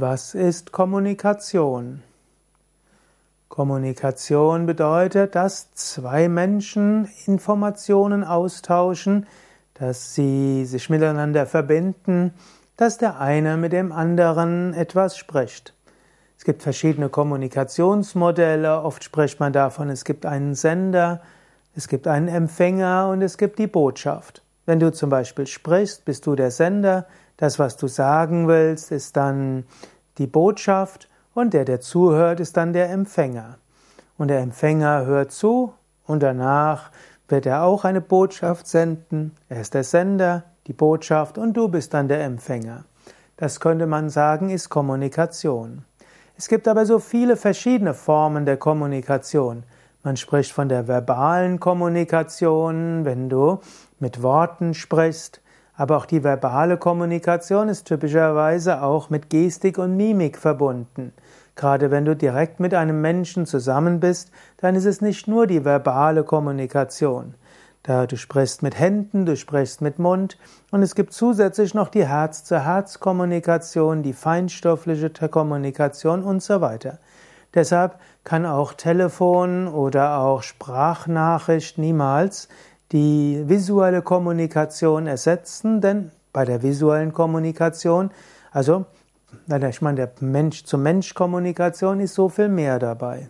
Was ist Kommunikation? Kommunikation bedeutet, dass zwei Menschen Informationen austauschen, dass sie sich miteinander verbinden, dass der eine mit dem anderen etwas spricht. Es gibt verschiedene Kommunikationsmodelle, oft spricht man davon, es gibt einen Sender, es gibt einen Empfänger und es gibt die Botschaft. Wenn du zum Beispiel sprichst, bist du der Sender, das, was du sagen willst, ist dann die Botschaft und der, der zuhört, ist dann der Empfänger. Und der Empfänger hört zu und danach wird er auch eine Botschaft senden. Er ist der Sender, die Botschaft und du bist dann der Empfänger. Das könnte man sagen, ist Kommunikation. Es gibt aber so viele verschiedene Formen der Kommunikation. Man spricht von der verbalen Kommunikation, wenn du mit Worten sprichst. Aber auch die verbale Kommunikation ist typischerweise auch mit Gestik und Mimik verbunden. Gerade wenn du direkt mit einem Menschen zusammen bist, dann ist es nicht nur die verbale Kommunikation. Da du sprichst mit Händen, du sprichst mit Mund und es gibt zusätzlich noch die Herz-zu-Herz-Kommunikation, die feinstoffliche Kommunikation und so weiter. Deshalb kann auch Telefon oder auch Sprachnachricht niemals die visuelle Kommunikation ersetzen, denn bei der visuellen Kommunikation, also ich meine, der Mensch-zu-Mensch-Kommunikation ist so viel mehr dabei.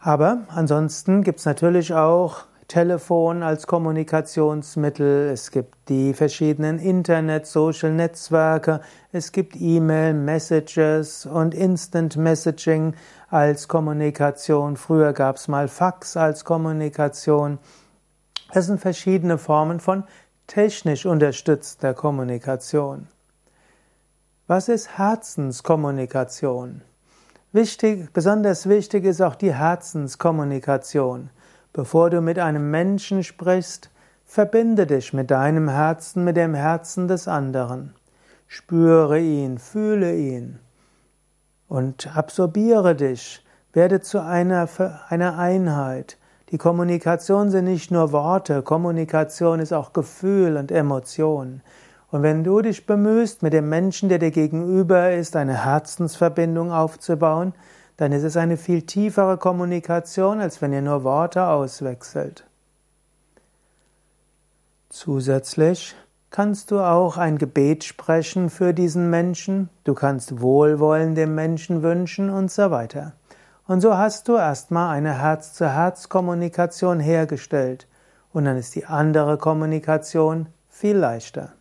Aber ansonsten gibt es natürlich auch Telefon als Kommunikationsmittel, es gibt die verschiedenen Internet-Social-Netzwerke, es gibt E-Mail, Messages und Instant Messaging als Kommunikation. Früher gab es mal Fax als Kommunikation. Es sind verschiedene Formen von technisch unterstützter Kommunikation. Was ist Herzenskommunikation? Wichtig, besonders wichtig ist auch die Herzenskommunikation. Bevor du mit einem Menschen sprichst, verbinde dich mit deinem Herzen, mit dem Herzen des anderen. Spüre ihn, fühle ihn und absorbiere dich, werde zu einer, einer Einheit. Die Kommunikation sind nicht nur Worte, Kommunikation ist auch Gefühl und Emotion. Und wenn du dich bemühst, mit dem Menschen, der dir gegenüber ist, eine Herzensverbindung aufzubauen, dann ist es eine viel tiefere Kommunikation, als wenn ihr nur Worte auswechselt. Zusätzlich kannst du auch ein Gebet sprechen für diesen Menschen, du kannst Wohlwollen dem Menschen wünschen und so weiter. Und so hast du erstmal eine Herz-zu-Herz-Kommunikation hergestellt und dann ist die andere Kommunikation viel leichter.